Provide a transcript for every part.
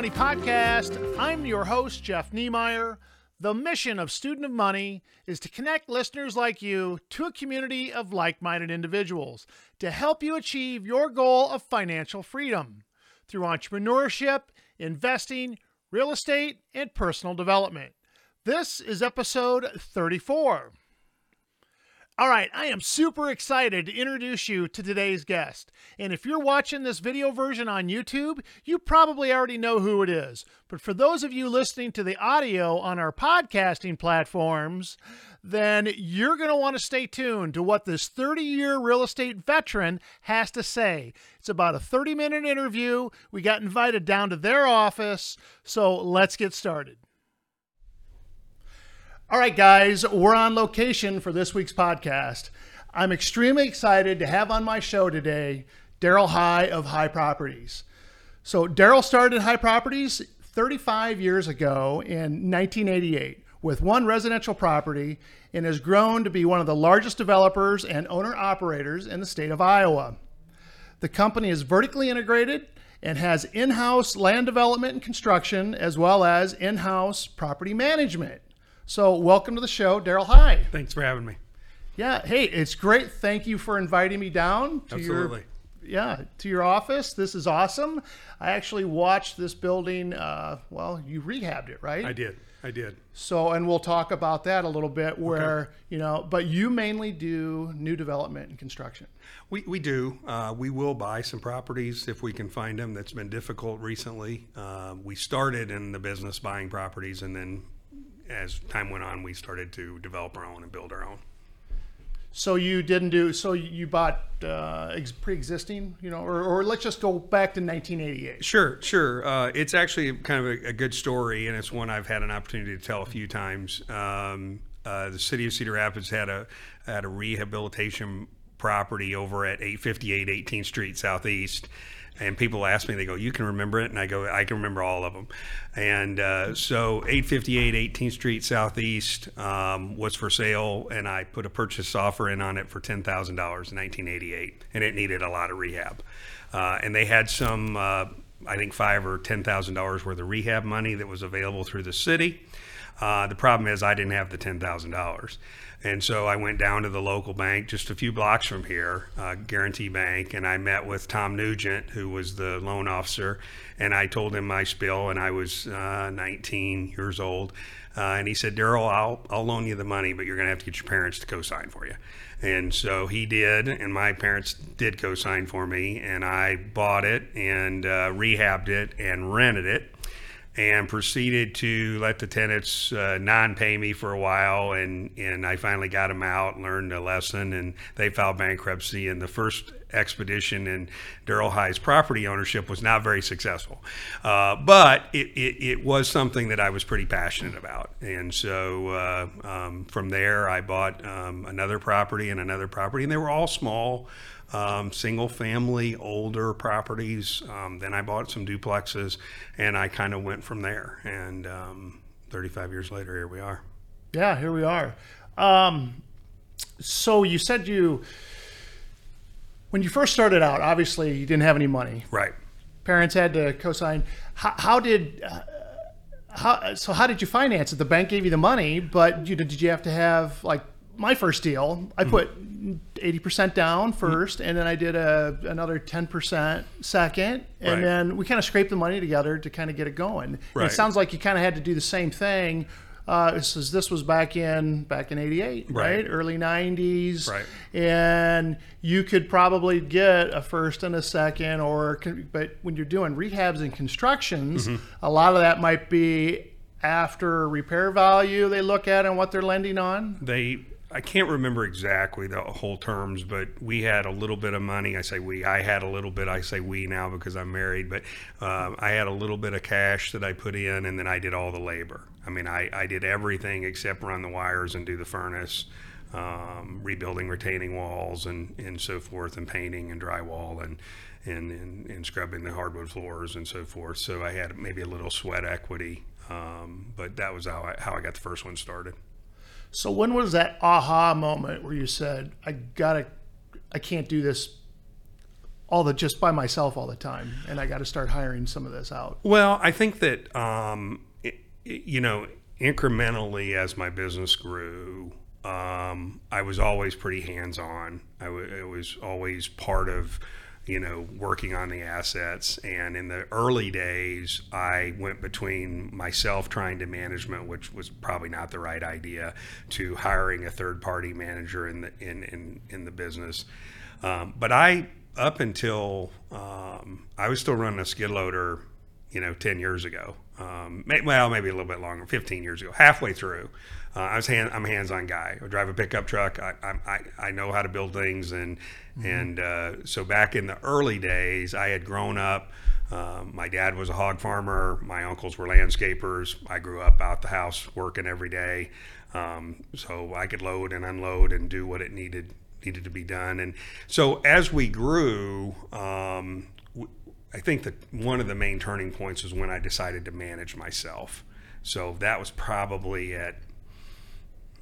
Money podcast. I'm your host, Jeff Niemeyer. The mission of Student of Money is to connect listeners like you to a community of like minded individuals to help you achieve your goal of financial freedom through entrepreneurship, investing, real estate, and personal development. This is episode 34. All right, I am super excited to introduce you to today's guest. And if you're watching this video version on YouTube, you probably already know who it is. But for those of you listening to the audio on our podcasting platforms, then you're going to want to stay tuned to what this 30 year real estate veteran has to say. It's about a 30 minute interview. We got invited down to their office, so let's get started. All right, guys, we're on location for this week's podcast. I'm extremely excited to have on my show today Daryl High of High Properties. So, Daryl started High Properties 35 years ago in 1988 with one residential property and has grown to be one of the largest developers and owner operators in the state of Iowa. The company is vertically integrated and has in house land development and construction as well as in house property management. So, welcome to the show, Daryl High. Thanks for having me. Yeah, hey, it's great. Thank you for inviting me down to Absolutely. your yeah to your office. This is awesome. I actually watched this building. Uh, well, you rehabbed it, right? I did. I did. So, and we'll talk about that a little bit. Where okay. you know, but you mainly do new development and construction. We we do. Uh, we will buy some properties if we can find them. That's been difficult recently. Uh, we started in the business buying properties, and then as time went on, we started to develop our own and build our own. So you didn't do. So you bought uh, pre-existing, you know, or, or let's just go back to 1988. Sure, sure. Uh, it's actually kind of a, a, good story, and it's one I've had an opportunity to tell a few times. Um, uh, the city of Cedar Rapids had a had a rehabilitation property over at 858 18th Street Southeast and people ask me, they go, "You can remember it?" And I go, "I can remember all of them." And uh, so, 858 18th Street Southeast um, was for sale, and I put a purchase offer in on it for ten thousand dollars in 1988, and it needed a lot of rehab. Uh, and they had some, uh, I think, five or ten thousand dollars worth of rehab money that was available through the city. Uh, the problem is, I didn't have the ten thousand dollars. And so I went down to the local bank just a few blocks from here, uh, Guarantee Bank, and I met with Tom Nugent, who was the loan officer, and I told him my spill, and I was uh, 19 years old. Uh, and he said, Daryl, I'll, I'll loan you the money, but you're going to have to get your parents to co sign for you. And so he did, and my parents did co sign for me, and I bought it and uh, rehabbed it and rented it and proceeded to let the tenants uh, non-pay me for a while and and I finally got them out learned a lesson and they filed bankruptcy. And the first expedition in Daryl High's property ownership was not very successful. Uh, but it, it, it, was something that I was pretty passionate about. And so uh, um, from there I bought um, another property and another property and they were all small um, single family, older properties. Um, then I bought some duplexes and I kind of went from there. And um, 35 years later, here we are. Yeah, here we are. Um, so you said you, when you first started out, obviously you didn't have any money. Right. Parents had to co-sign. How, how did, uh, how, so how did you finance it? The bank gave you the money, but you, did you have to have like my first deal, I mm-hmm. put eighty percent down 1st mm-hmm. and then I did a another ten percent second, and right. then we kind of scraped the money together to kind of get it going. Right. it sounds like you kind of had to do the same thing. Uh, this, is, this was back in back in '88, right. right? Early '90s, right? And you could probably get a first and a second, or but when you're doing rehabs and constructions, mm-hmm. a lot of that might be after repair value they look at and what they're lending on. They I can't remember exactly the whole terms, but we had a little bit of money. I say we. I had a little bit. I say we now because I'm married, but um, I had a little bit of cash that I put in, and then I did all the labor. I mean, I, I did everything except run the wires and do the furnace, um, rebuilding retaining walls and, and so forth, and painting and drywall and, and, and, and scrubbing the hardwood floors and so forth. So I had maybe a little sweat equity, um, but that was how I, how I got the first one started. So when was that aha moment where you said, "I gotta, I can't do this all the just by myself all the time, and I got to start hiring some of this out. Well, I think that um, it, you know, incrementally as my business grew, um, I was always pretty hands-on. I, w- I was always part of, you know, working on the assets. And in the early days, I went between myself trying to management, which was probably not the right idea, to hiring a third-party manager in the in in, in the business. Um, but I up until um, I was still running a skid loader, you know, 10 years ago. Um, may, well, maybe a little bit longer, 15 years ago, halfway through. Uh, I was hand, I'm a hands-on guy. I drive a pickup truck. I, I, I know how to build things, and mm-hmm. and uh, so back in the early days, I had grown up. Um, my dad was a hog farmer. My uncles were landscapers. I grew up out the house working every day, um, so I could load and unload and do what it needed needed to be done. And so as we grew, um, I think that one of the main turning points was when I decided to manage myself. So that was probably at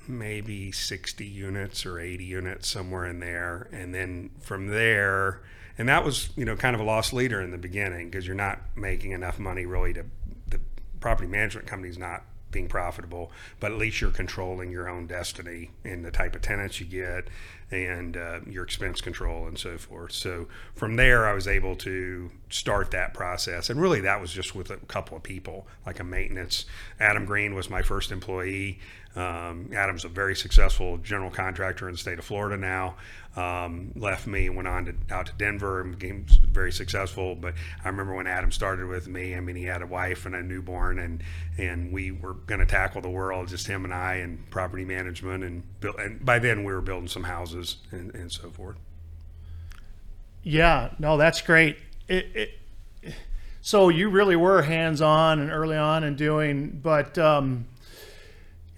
maybe 60 units or 80 units somewhere in there and then from there and that was you know kind of a lost leader in the beginning because you're not making enough money really to the property management company's not being profitable, but at least you're controlling your own destiny in the type of tenants you get and uh, your expense control and so forth. So from there, I was able to start that process. And really, that was just with a couple of people, like a maintenance. Adam Green was my first employee. Um, Adam's a very successful general contractor in the state of Florida now. Um, left me and went on to out to Denver and became very successful. But I remember when Adam started with me. I mean, he had a wife and a newborn, and and we were going to tackle the world, just him and I, and property management, and build. And by then, we were building some houses and, and so forth. Yeah, no, that's great. It, it, so you really were hands on and early on and doing, but. Um,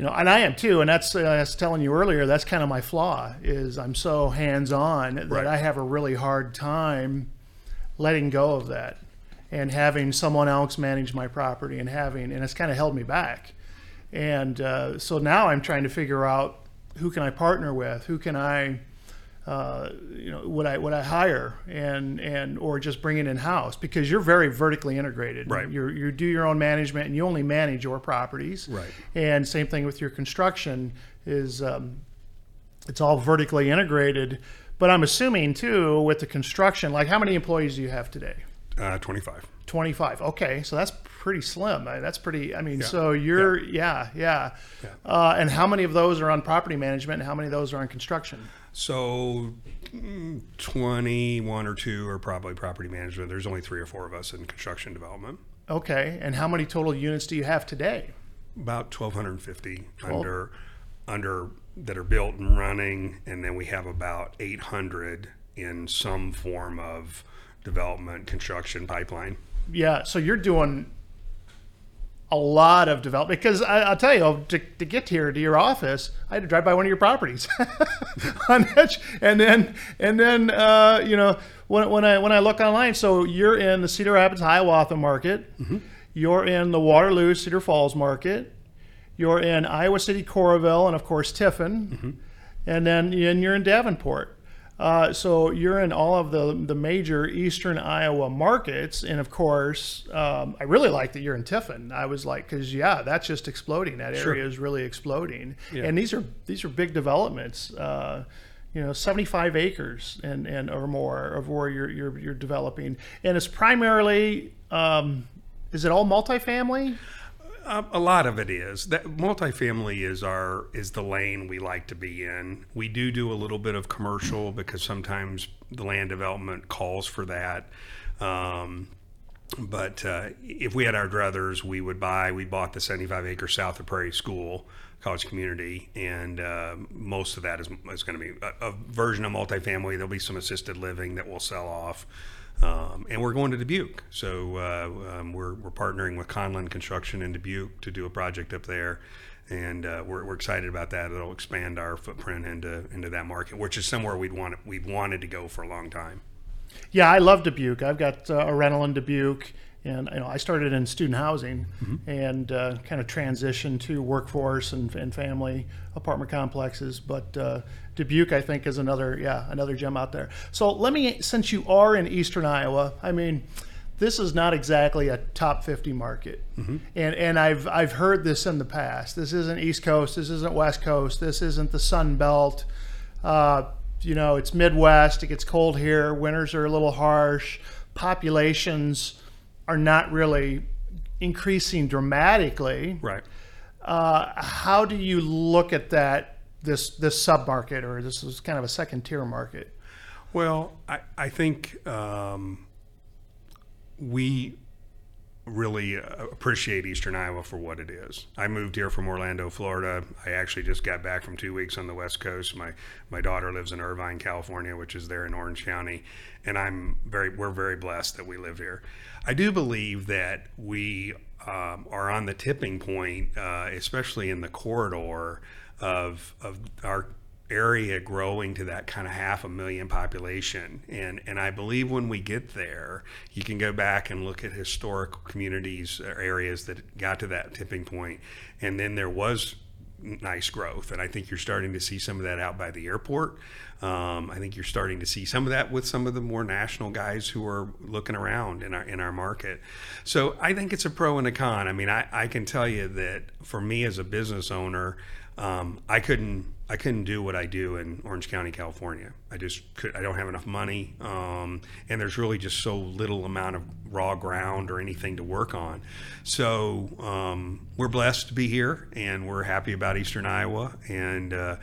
you know, and I am too. And that's uh, I was telling you earlier. That's kind of my flaw is I'm so hands on right. that I have a really hard time letting go of that and having someone else manage my property and having and it's kind of held me back. And uh, so now I'm trying to figure out who can I partner with, who can I uh, you know, would I would I hire and and or just bring it in house because you're very vertically integrated. Right. You you do your own management and you only manage your properties. Right. And same thing with your construction is um, it's all vertically integrated. But I'm assuming too with the construction, like how many employees do you have today? Uh, 25. 25. Okay, so that's pretty slim. That's pretty. I mean, yeah. so you're yeah yeah. yeah. Uh, and how many of those are on property management? and How many of those are on construction? So, 21 or two are probably property management. There's only three or four of us in construction development. Okay. And how many total units do you have today? About 1,250 under under that are built and running, and then we have about 800 in some form of development construction pipeline. Yeah. So you're doing a lot of development because I, will tell you to, to get here to your office i had to drive by one of your properties. And then and then uh, you know when, when i when i look online so you're in the cedar rapids hiawatha market. Mm-hmm. you're in the waterloo cedar falls market. You're in iowa city coralville and of course tiffin. Mm-hmm. and then and you're in davenport uh, so you're in all of the the major eastern Iowa markets, and of course, um, I really like that you're in Tiffin. I was like, because yeah, that's just exploding. That area sure. is really exploding, yeah. and these are these are big developments. Uh, you know, 75 acres and, and or more of where you're, you're, you're developing, and it's primarily um, is it all multifamily? A lot of it is that multifamily is our is the lane we like to be in. We do do a little bit of commercial because sometimes the land development calls for that. Um, but uh, if we had our druthers, we would buy. We bought the 75 acre South of Prairie School college community, and uh, most of that is, is going to be a, a version of multifamily. There'll be some assisted living that will sell off. Um, and we're going to Dubuque. So uh, um, we're, we're partnering with Conlin Construction in Dubuque to do a project up there. And uh, we're, we're excited about that. It'll expand our footprint into into that market, which is somewhere we'd want we've wanted to go for a long time. Yeah, I love Dubuque. I've got uh, a rental in Dubuque, And you know, I started in student housing and uh, kind of transitioned to workforce and, and family apartment complexes. But uh, Dubuque, I think, is another yeah another gem out there. So let me, since you are in Eastern Iowa, I mean, this is not exactly a top 50 market. And and I've I've heard this in the past. This isn't East Coast. This isn't West Coast. This isn't the Sun Belt. Uh, you know, it's Midwest. It gets cold here. Winters are a little harsh. Populations are not really increasing dramatically. Right. Uh, how do you look at that this this sub market or this is kind of a second tier market? Well, I, I think um, we really uh, appreciate Eastern Iowa for what it is. I moved here from Orlando, Florida. I actually just got back from two weeks on the West Coast. My my daughter lives in Irvine, California, which is there in Orange County, and I'm very we're very blessed that we live here. I do believe that we um, are on the tipping point, uh, especially in the corridor of of our area growing to that kind of half a million population. And and I believe when we get there you can go back and look at historic communities or areas that got to that tipping point and then there was nice growth. And I think you're starting to see some of that out by the airport. Um, I think you're starting to see some of that with some of the more national guys who are looking around in our in our market. So I think it's a pro and a con. I mean I, I can tell you that for me as a business owner um, I couldn't I couldn't do what I do in Orange County, California. I just could. I don't have enough money, um, and there's really just so little amount of raw ground or anything to work on. So um, we're blessed to be here, and we're happy about Eastern Iowa. And uh,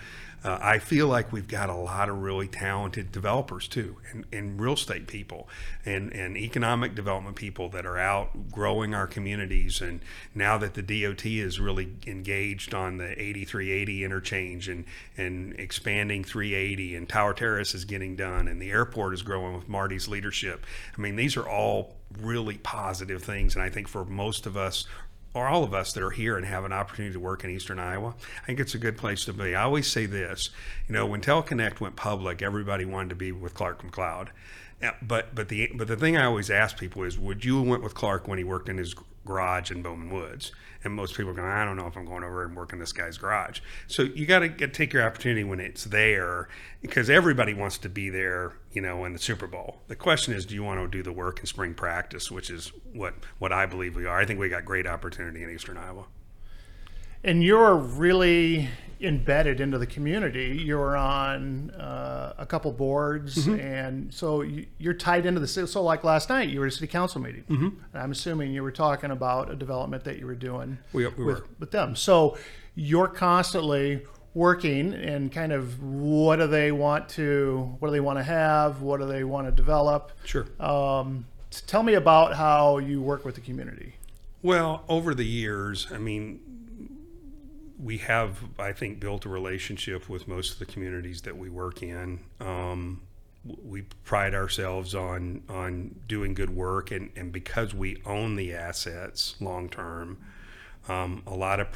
uh, I feel like we've got a lot of really talented developers too, and, and real estate people, and, and economic development people that are out growing our communities. And now that the DOT is really engaged on the 8380 interchange and, and expanding 380, and Tower Terrace is getting done, and the airport is growing with Marty's leadership. I mean, these are all really positive things, and I think for most of us or all of us that are here and have an opportunity to work in Eastern Iowa, I think it's a good place to be. I always say this, you know, when Teleconnect went public, everybody wanted to be with Clark McLeod. But but the but the thing I always ask people is, would you have went with Clark when he worked in his garage in Bowman Woods? And most people are going, I don't know if I'm going over and working this guy's garage. So you got to take your opportunity when it's there, because everybody wants to be there, you know, in the Super Bowl. The question is, do you want to do the work in spring practice, which is what what I believe we are. I think we got great opportunity in Eastern Iowa. And you're really embedded into the community. You're on uh, a couple boards, and so you, you're tied into the city. So, like last night, you were at a city council meeting. Mm-hmm. And I'm assuming you were talking about a development that you were doing We- we with, were. with them. So, you're constantly working and kind of what do they want to what do they want to have what do they want to develop Sure. um, tell me about how you work with the community Well, over the years, I mean, we have, I think, built a relationship with most of the communities that we work in. Um, we pride ourselves on on doing good work, and, and because we own the assets long term, um, a lot of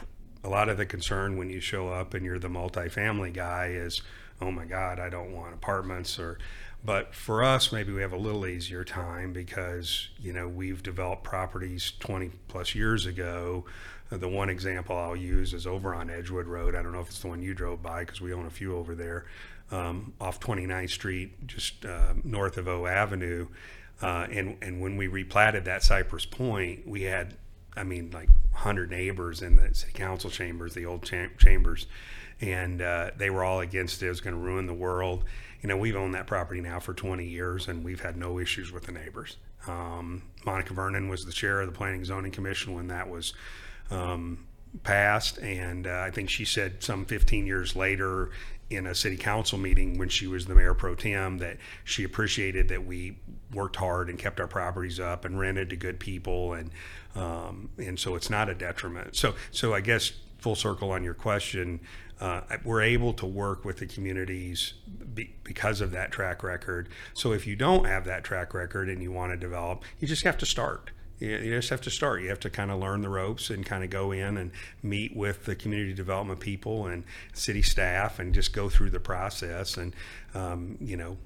a lot of the concern when you show up and you're the multifamily guy is, oh my God, I don't want apartments or. But for us, maybe we have a little easier time because you know we've developed properties 20 plus years ago. The one example I'll use is over on Edgewood Road. I don't know if it's the one you drove by because we own a few over there, um, off 29th Street, just uh, north of O Avenue. Uh, and and when we replatted that Cypress Point, we had, I mean, like 100 neighbors in the city council chambers, the old cham- chambers, and uh, they were all against it. It was going to ruin the world. You know, we've owned that property now for 20 years, and we've had no issues with the neighbors. Um, Monica Vernon was the chair of the Planning Zoning Commission when that was um, passed, and uh, I think she said some 15 years later in a city council meeting when she was the mayor pro tem that she appreciated that we worked hard and kept our properties up and rented to good people, and um, and so it's not a detriment. So so I guess full circle on your question, uh, we're able to work with the communities be, because of that track record. So if you don't have that track record and you want to develop, you just have to start. You just have to start. You have to kind of learn the ropes and kind of go in and meet with the community development people and city staff and just go through the process. And, um, you know,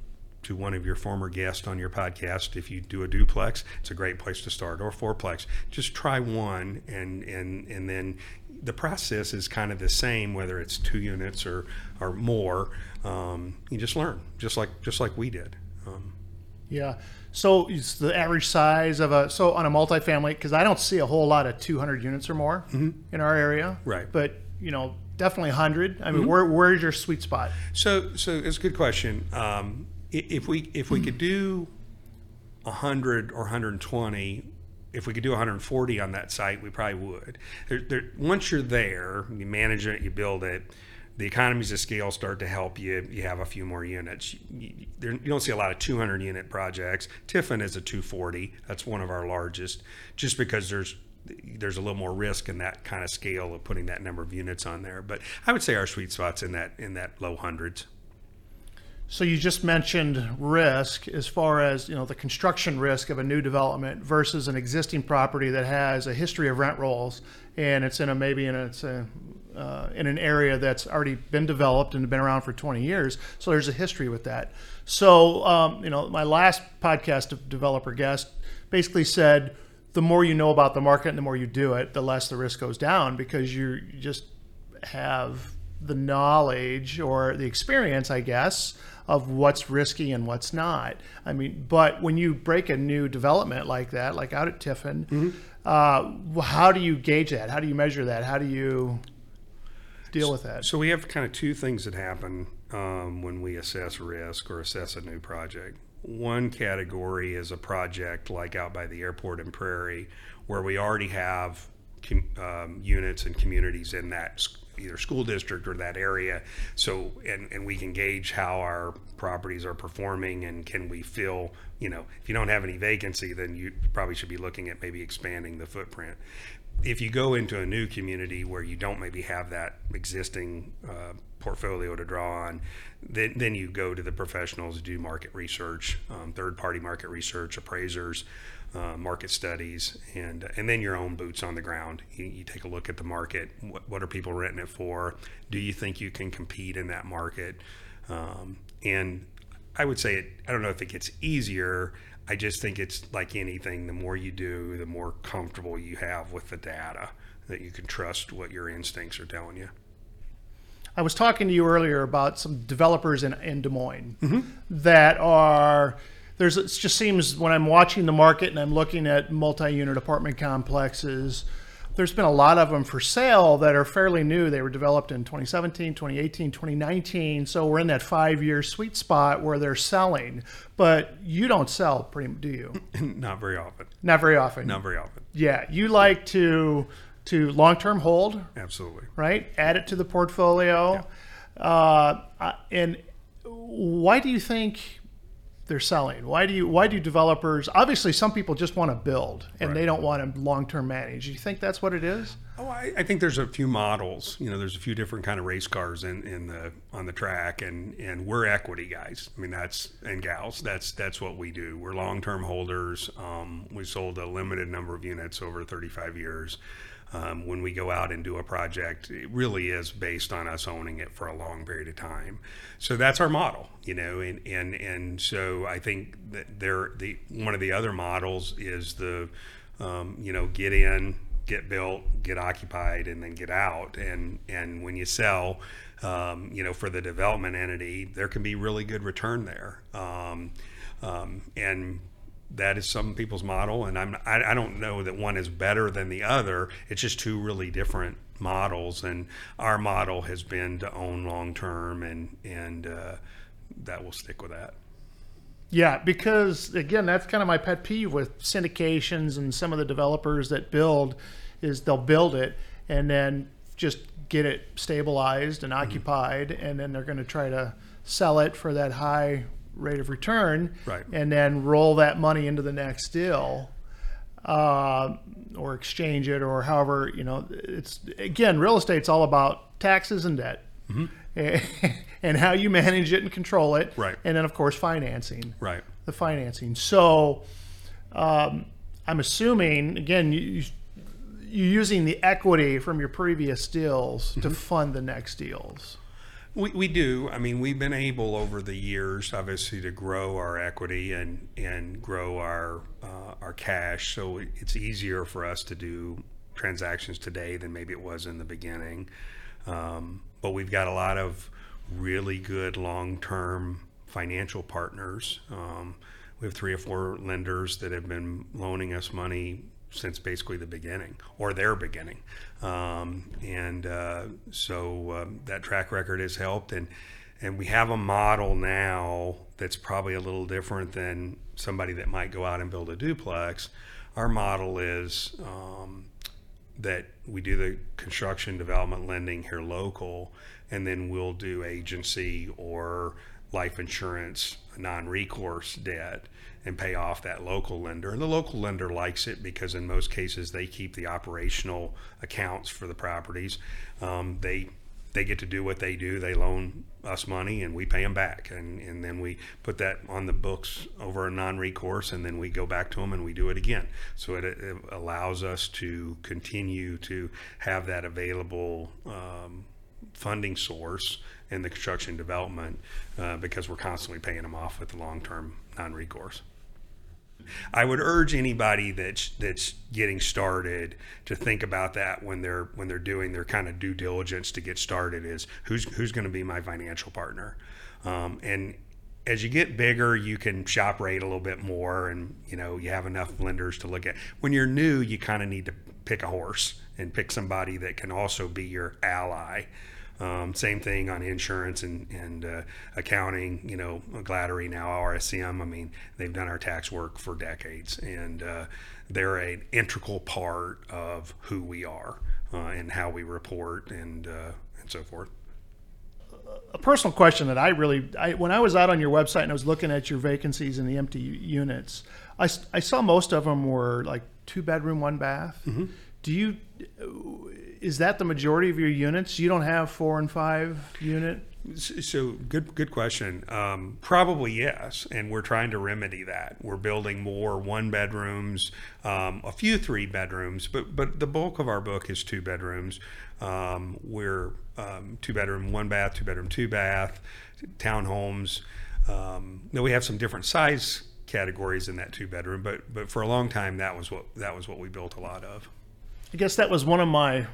to one of your former guests on your podcast, if you do a duplex, it's a great place to start, or fourplex. Just try one, and and and then the process is kind of the same whether it's two units or or more. Um, you just learn, just like just like we did. Um, yeah. So it's the average size of a so on a multifamily because I don't see a whole lot of 200 units or more in our area. Right. But you know, definitely 100. I mean, where where's your sweet spot? So, so it's a good question. Um, if we if we could do 100 or 120, if we could do 140 on that site, we probably would. There, there, once you're there, you manage it, you build it. The economies of scale start to help you. You have a few more units. You, you, don't see a lot of 200 unit projects. Tiffin is a 240. That's one of our largest, just because there's there's a little more risk in that kind of scale of putting that number of units on there. But I would say our sweet spot's in that in that low hundreds. So you just mentioned risk as far as you know the construction risk of a new development versus an existing property that has a history of rent rolls and it's in a maybe in a, it's a uh, in an area that's already been developed and been around for 20 years. So there's a history with that. So um, you know my last podcast of developer guest basically said the more you know about the market and the more you do it, the less the risk goes down because you just have the knowledge or the experience, I guess, of what's risky and what's not. I mean, but when you break a new development like that, like out at Tiffin, uh, how do you gauge that? How do you measure that? How do you deal with that? So we have kind of two things that happen um, when we assess risk or assess a new project. One category is a project like out by the airport in Prairie, where we already have com- um, units and communities in that either school district or that area. So and and we can gauge how our properties are performing and can we fill. You know, if you don't have any vacancy, then you probably should be looking at maybe expanding the footprint if you go into a new community where you don't maybe have that existing uh, portfolio to draw on, then, then you go to the professionals, do market research, um, third party market research, appraisers, uh, market studies, and and then your own boots on the ground. You, you take a look at the market. What, what are people renting it for? Do you think you can compete in that market? Um, and I would say it, I don't know if it gets easier. I just think it's like anything. The more you do, the more comfortable you have with the data that you can trust what your instincts are telling you. I was talking to you earlier about some developers in, in Des Moines mm-hmm. that are there's it just seems when I'm watching the market and I'm looking at multi-unit apartment complexes there's been a lot of them for sale that are fairly new they were developed in 2017 2018 2019 so we're in that five year sweet spot where they're selling but you don't sell pretty do you Not very often. not very often Not very often. yeah you like to to long-term hold Absolutely. right? Add it to the portfolio. Uh, uh, and why do you think they're selling? Why do you why do developers obviously some people just want to build and they don't want to long term manage. Do you think that's what it is? Oh, I, I think there's a few models. You know, there's a few different kind of race cars in, in the on the track, and and we're equity guys. I mean, that's and gals. That's that's what we do. We're long term holders. Um, we sold a limited number of units over 35 years. Um, when we go out and do a project, it really is based on us owning it for a long period of time. So that's our model, you know, and and and so I think that there the one of the other models is the um, you know get in get built, get occupied, and then get out. And and when you sell, um, you know, for the development entity, there can be really good return there. Um, um, and that is some people's model, and I'm I, I don't know that one is better than the other. It's just two really different models, and our model has been to own long term, and and uh, that will stick with that. Yeah, because again, that's kind of my pet peeve with syndications and some of the developers that build is they'll build it and then just get it stabilized and occupied and then they're going to try to sell it for that high rate of return Right. and then roll that money into the next deal uh, or exchange it or however you know it's again real estate's all about taxes and debt and how you manage it and control it Right. and then of course financing Right. the financing so um, i'm assuming again you, you- you're using the equity from your previous deals to fund the next deals We, we do. I mean, we've been able over the years, obviously, to grow our equity and and grow our uh, our cash. So it's easier for us to do transactions today than maybe it was in the beginning. Um, but we've got a lot of really good long term financial partners. Um, we have three or four lenders that have been loaning us money since basically the beginning or their beginning. Um, and uh, so um, that track record has helped. And, and we have a model now that's probably a little different than somebody that might go out and build a duplex. Our model is um, that we do the construction development lending here local, and then we'll do agency or life insurance non recourse debt and pay off that local lender. And the local lender likes it because in most cases they keep the operational accounts for the properties. Um, they they get to do what they do. They loan us money and we pay them back. And, and then we put that on the books over a non recourse and then we go back to them and we do it again. So it, it allows us to continue to have that available um, funding source in the construction development uh, because we're constantly paying them off with the long term non recourse. I would urge anybody that's that's getting started to think about that when they're when they're doing their kind of due diligence to get started is who's who's going to be my financial partner, um, and as you get bigger, you can shop rate a little bit more, and you know you have enough lenders to look at. When you're new, you kind of need to pick a horse and pick somebody that can also be your ally. Um, same thing on insurance and, and uh, accounting, you know, McGladrey now, RSM. I mean, they've done our tax work for decades and uh, they're an integral part of who we are uh, and how we report and, uh, and so forth. A personal question that I really, I, when I was out on your website and I was looking at your vacancies and the empty units, I, I saw most of them were like two bedroom, one bath. Mm-hmm. Do you is that the majority of your units? You don't have four and five unit. So good, good question. Um, probably yes, and we're trying to remedy that. We're building more one bedrooms, um, a few three bedrooms, but but the bulk of our book is two bedrooms. Um, we're um, two bedroom, one bath, two bedroom, two bath, townhomes. Um, now we have some different size categories in that two bedroom, but but for a long time that was what that was what we built a lot of. I guess that was one of my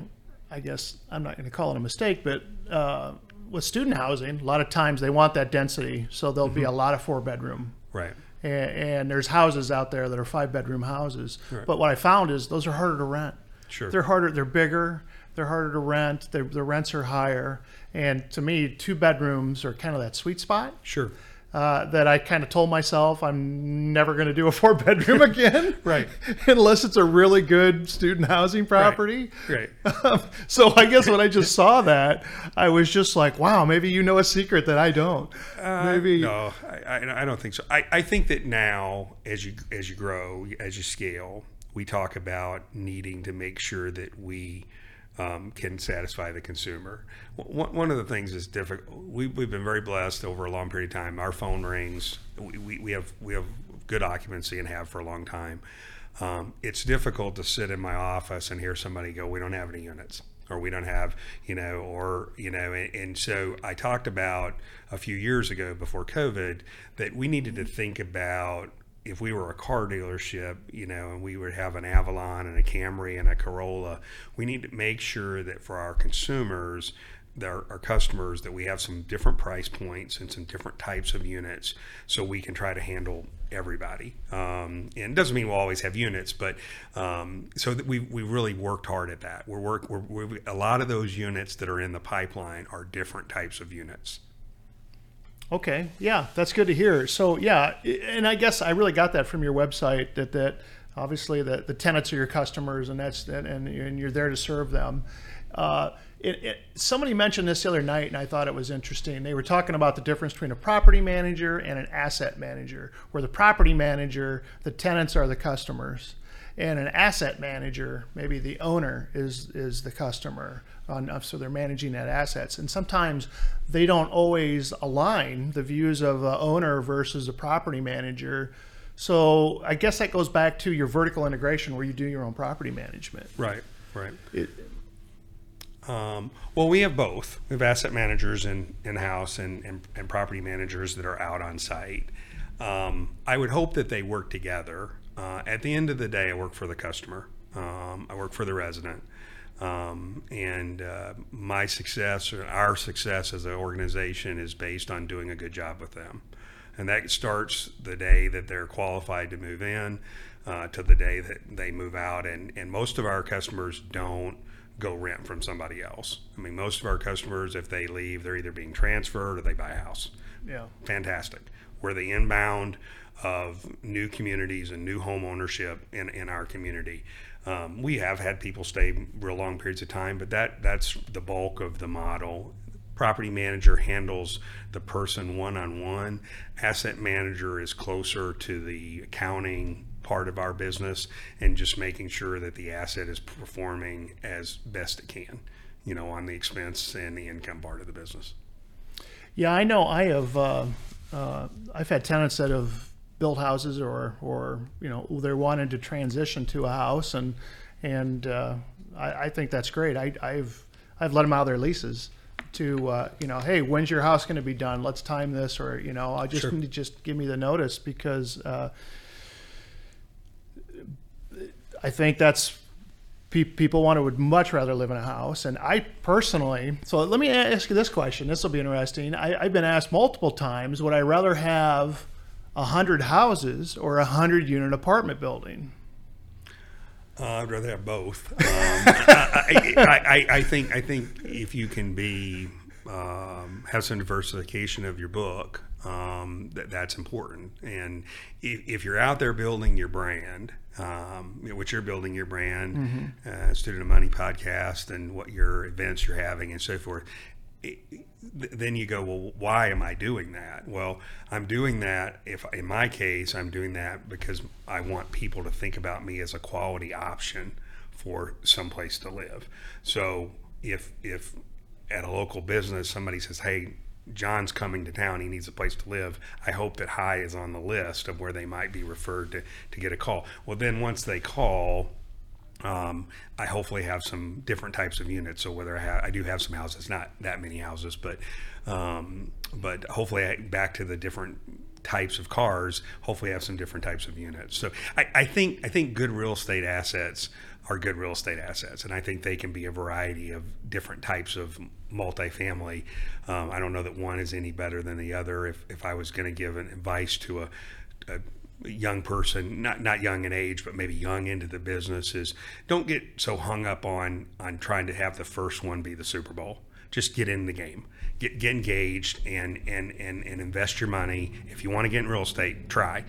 I guess I'm not going to call it a mistake, but uh, with student housing, a lot of times they want that density, so there'll mm-hmm. be a lot of four bedroom. Right. And, and, there's houses out there that are five bedroom houses. Right. But what I found is those are harder to rent. Sure. They're harder. They're bigger. They're harder to rent. the rents are higher. And to me, two bedrooms are kind of that sweet spot. Sure uh, that I kind of told myself I'm never going to do a four bedroom again. right. Unless it's a really good student housing property. Right. right. so I guess when I just saw that, I was just like, wow, maybe you know a secret that I don't. Uh, maybe. No, I, I don't think so. I, I think that now, as you as you grow, as you scale, we talk about needing to make sure that we um, can satisfy the consumer. One of the things is difficult. We, have been very blessed over a long period of time. Our phone rings. We, we, we, have we have good occupancy and have for a long time. Um, it's difficult to sit in my office and hear somebody go, "We don't have any units." or we don't have, you know, or, you know, and, and, so I talked about a few years ago before COVID that we needed to think about if we were a car dealership, you know, and we would have an Avalon and a Camry and a Corolla, we need to make sure that for our consumers, our, our, customers, that we have some different price points and some different types of units, so we can try to handle everybody. Um, and it doesn't mean we'll always have units, but um, so that we we really worked hard at that. We're work we're, we're, a lot of those units that are in the pipeline are different types of units. Okay, yeah, that's good to hear. So yeah, and I guess I really got that from your website that that obviously the, the tenants are your customers and that's and, and you're there to serve them. Uh, it, it, somebody mentioned this the other night and I thought it was interesting. They were talking about the difference between a property manager and an asset manager, where the property manager, the tenants are the customers and an asset manager, maybe the owner is is the customer, on, so they're managing that assets. And sometimes they don't always align the views of the owner versus the property manager. So I guess that goes back to your vertical integration, where you do your own property management. Right. Right. It, Um, well, we have both. We have asset managers in in house and, and and property managers that are out on site. Um, I would hope that they work together. Uh, at the end of the day, I work for the customer. Um, I work for the resident. Um, and uh, my success or our success as an organization is based on doing a good job with them. And that starts the day that they're qualified to move in uh, to the day that they move out. And, and most of our customers don't go rent from somebody else. I mean, most of our customers, if they leave, they're either being transferred or they buy a house. Yeah. Fantastic. We're the inbound of new communities and new home ownership in, in our community. Um, we have had people stay real long periods of time, but that that's the bulk of the model. Property manager handles the person one on one. Asset manager is closer to the accounting part of our business and just making sure that the asset is performing as best it can, you know, on the expense and the income part of the business. Yeah, I know. I have. Uh, uh, I've had tenants that have built houses or or you know they're wanting to transition to a house and and uh, I, I, think that's great. I, have I've let them out of their leases to uh, you know hey when's your house going to be done? Let's time this or you know I just sure. need to just give me the notice because uh, I think that's people want to would much rather live in a house and i personally so let me ask you this question this will be interesting I, have been asked multiple times would i rather have a hundred houses or a hundred unit apartment building? Uh, I'd rather have both. Um, I, I, I, I, think I think if you can be um, have some diversification of your book, um, that, that's important. And if, if, you're out there building your brand, um, which you're building your brand, mm-hmm. uh, Student of Money podcast, and what your events you're having, and so forth, then you go, well, why am I doing that? Well, I'm doing that if, in my case, I'm doing that because I want people to think about me as a quality option for some place to live. So if if at a local business somebody says, hey, John's coming to town, he needs a place to live. I hope that High is on the list of where they might be referred to to get a call. Well, then once they call, um, I hopefully have some different types of units. So whether I, I do have some houses, not that many houses, but um, but hopefully I, back to the different types of cars. Hopefully I have some different types of units. So I, I think I think good real estate assets are good real estate assets, and I think they can be a variety of different types of multifamily. Um, I don't know that one is any better than the other. If if I was going to give an advice to a, a young person, not not young in age, but maybe young into the business, is don't get so hung up on on trying to have the first one be the Super Bowl. Just get in the game, get get engaged, and and and, and invest your money. If you want to get in real estate, try.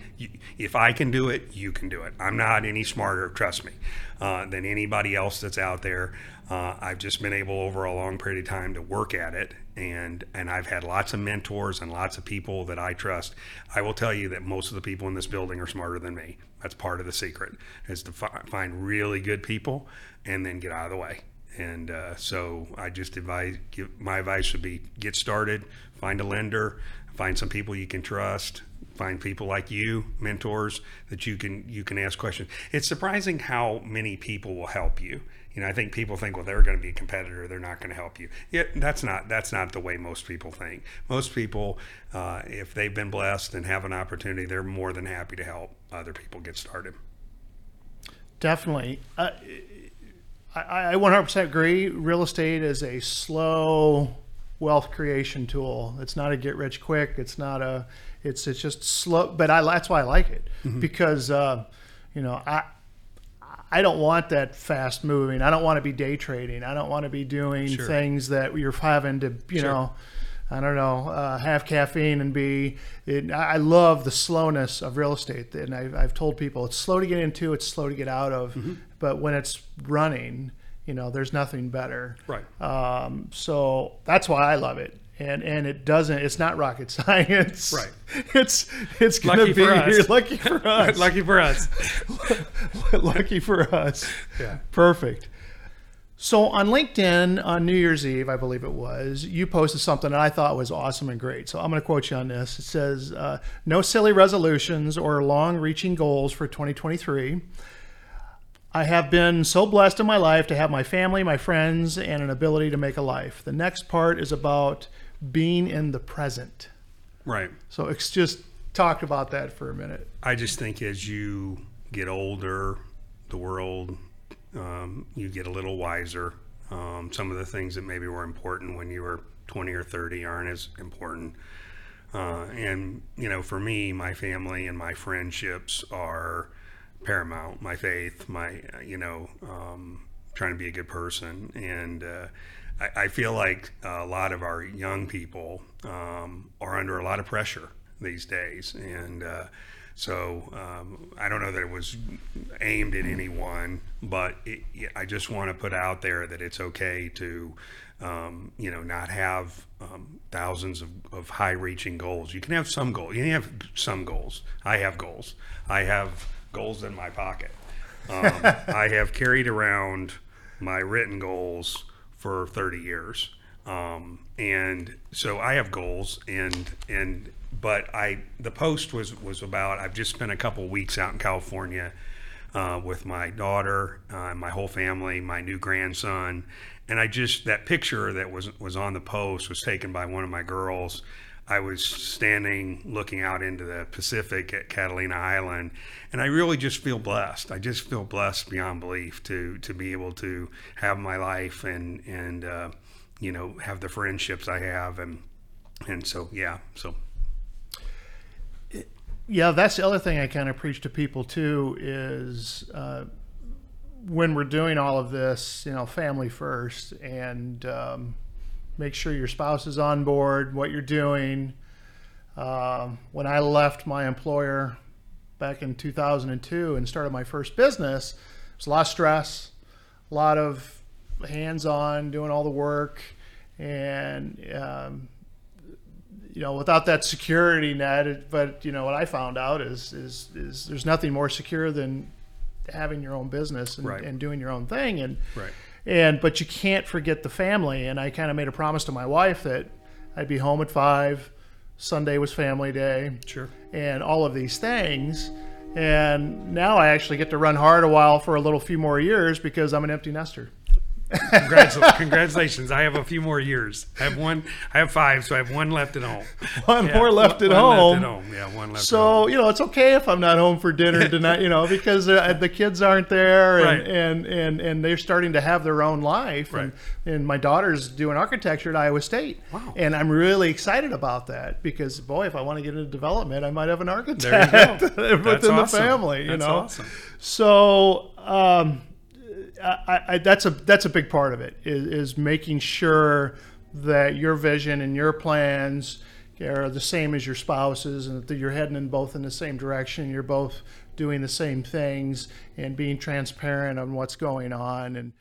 If I can do it, you can do it. I'm not any smarter, trust me, uh, than anybody else that's out there. Uh, I've just been able over a long period of time to work at it, and and I've had lots of mentors and lots of people that I trust. I will tell you that most of the people in this building are smarter than me. That's part of the secret is to fi- find really good people and then get out of the way. And uh, so I just advise. Give, my advice would be get started, find a lender, find some people you can trust, find people like you mentors that you can you can ask questions it's surprising how many people will help you you know, I think people think, well, they're going to be a competitor; they're not going to help you. Yeah, that's not that's not the way most people think. Most people, uh, if they've been blessed and have an opportunity, they're more than happy to help other people get started. Definitely, uh, I, I 100% agree. Real estate is a slow wealth creation tool. It's not a get rich quick. It's not a. It's it's just slow. But I that's why I like it mm-hmm. because uh, you know I I don't want that fast moving. I don't want to be day trading. I don't want to be doing sure. things that you're having to, you sure. know, I don't know, uh, have caffeine and be. It, I love the slowness of real estate, and I've, I've, told people it's slow to get into, it's slow to get out of, mm-hmm. but when it's running, you know, there's nothing better. Right. Um, so that's why I love it and and it doesn't it's not rocket science right it's it's gonna lucky be for us. lucky for us lucky for us lucky for us yeah perfect so on linkedin on new year's eve i believe it was you posted something that i thought was awesome and great so i'm going to quote you on this it says uh, no silly resolutions or long reaching goals for 2023 I have been so blessed in my life to have my family, my friends, and an ability to make a life. The next part is about being in the present. Right. So it's just talk about that for a minute. I just think as you get older, the world, um, you get a little wiser. Um, some of the things that maybe were important when you were 20 or 30 aren't as important. Uh, and, you know, for me, my family and my friendships are paramount. My faith, my, you know, um, trying to be a good person. And uh, I, I, feel like a lot of our young people um, are under a lot of pressure these days. And, uh, so um, I don't know that it was aimed at anyone, but it, I just want to put out there that it's okay to, um, you know, not have um, thousands of, of high-reaching goals. You can have some goals. You can have some goals. I have goals. I have goals in my pocket. Um, I have carried around my written goals for 30 years. Um, and so I have goals and, and, but I, the post was, was about, I've just spent a couple weeks out in California, uh, with my daughter, uh, my whole family, my new grandson. And I just, that picture that was, was on the post was taken by one of my girls I was standing looking out into the Pacific at Catalina Island, and I really just feel blessed. I just feel blessed beyond belief to to be able to have my life and and uh, you know have the friendships I have, and and so yeah, so yeah, that's the other thing I kind of preach to people too is. Uh, when we're doing all of this, you know, family first, and um, make sure your spouse is on board, what you're doing. Um, when I left my employer back in 2002 and started my first business, it was a lot of stress, a lot of hands on, doing all the work. And, um, you know, without that security net, it, but you know what I found out is, is is there's nothing more secure than having your own business and, right. and doing your own thing. And right and but you can't forget the family. And I kind of made a promise to my wife that I'd be home at five. Sunday was family day. Sure. And all of these things. And now I actually get to run hard a while for a little few more years because I'm an empty nester. Congratulations! I have a few more years. I have one. I have five, so I have one left at home. One yeah, more left at one home. Left at home. Yeah, one left. So you know, it's okay if I'm not home for dinner tonight. You know, because uh, the kids aren't there, and, right. and and and they're starting to have their own life. Right. And, and my daughter's doing architecture at Iowa State. Wow. And I'm really excited about that because boy, if I want to get into development, I might have an architect within awesome. the family. You That's know. Awesome. So. Um, I, I, that's a that's a big part of it is, is making sure that your vision and your plans are the same as your spouse's and that you're heading in both in the same direction. You're both doing the same things and being transparent on what's going on and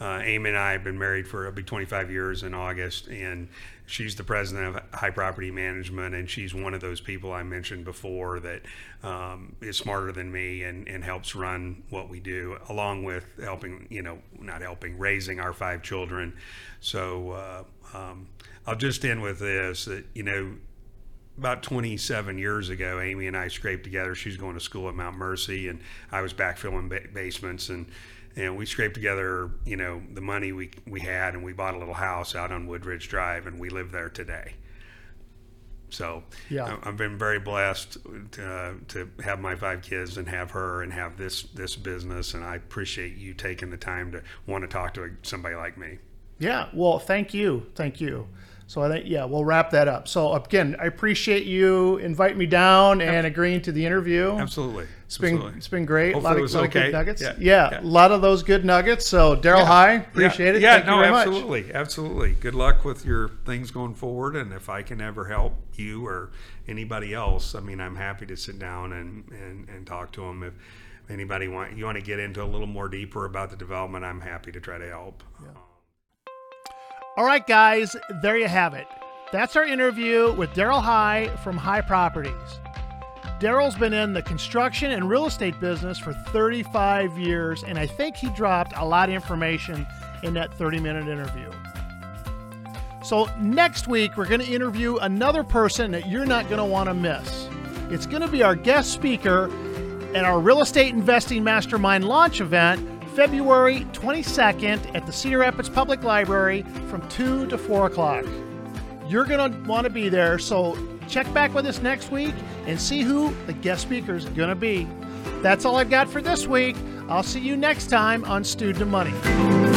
uh, Amy and I have been married for it'll be 25 years in August, and she's the president of High Property Management, and she's one of those people I mentioned before that um, is smarter than me and, and helps run what we do, along with helping, you know, not helping, raising our five children. So uh, um, I'll just end with this that, you know, about 27 years ago, Amy and I scraped together. She's going to school at Mount Mercy, and I was backfilling ba- basements and and we scraped together, you know, the money we we had, and we bought a little house out on Woodridge Drive, and we live there today. So yeah, I've been very blessed to, uh, to have my five kids and have her and have this this business, and I appreciate you taking the time to want to talk to somebody like me. Yeah, well, thank you, thank you. So I think, yeah, we'll wrap that up. So again, I appreciate you inviting me down and agreeing to the interview. Absolutely. It's been Absolutely. it's been great. Hopefully a lot of, lot okay. of good nuggets. Yeah. Yeah, Yeah. a lot of those good nuggets. So Daryl, Yeah. hi, appreciate it. Yeah, Thank no, you very much. absolutely, absolutely. Good luck with your things going forward, and if I can ever help you or anybody else, I mean, I'm happy to sit down and and, and talk to them. If anybody want you want to get into a little more deeper about the development, I'm happy to try to help. All right, guys, there you have it. That's our interview with Daryl High from High Properties. Daryl's been in the construction and real estate business for 35 years, and I think he dropped a lot of information in that 30 minute interview. So, next week, we're going to interview another person that you're not going to want to miss. It's going to be our guest speaker, at our Real Estate Investing Mastermind launch event February 22nd at the Cedar Rapids Public Library from 2 to 4 o'clock. You're going to want to be there, so check back with us next week and see who the guest speaker is going to be. That's all I've got for this week. I'll see you next time on Student Money.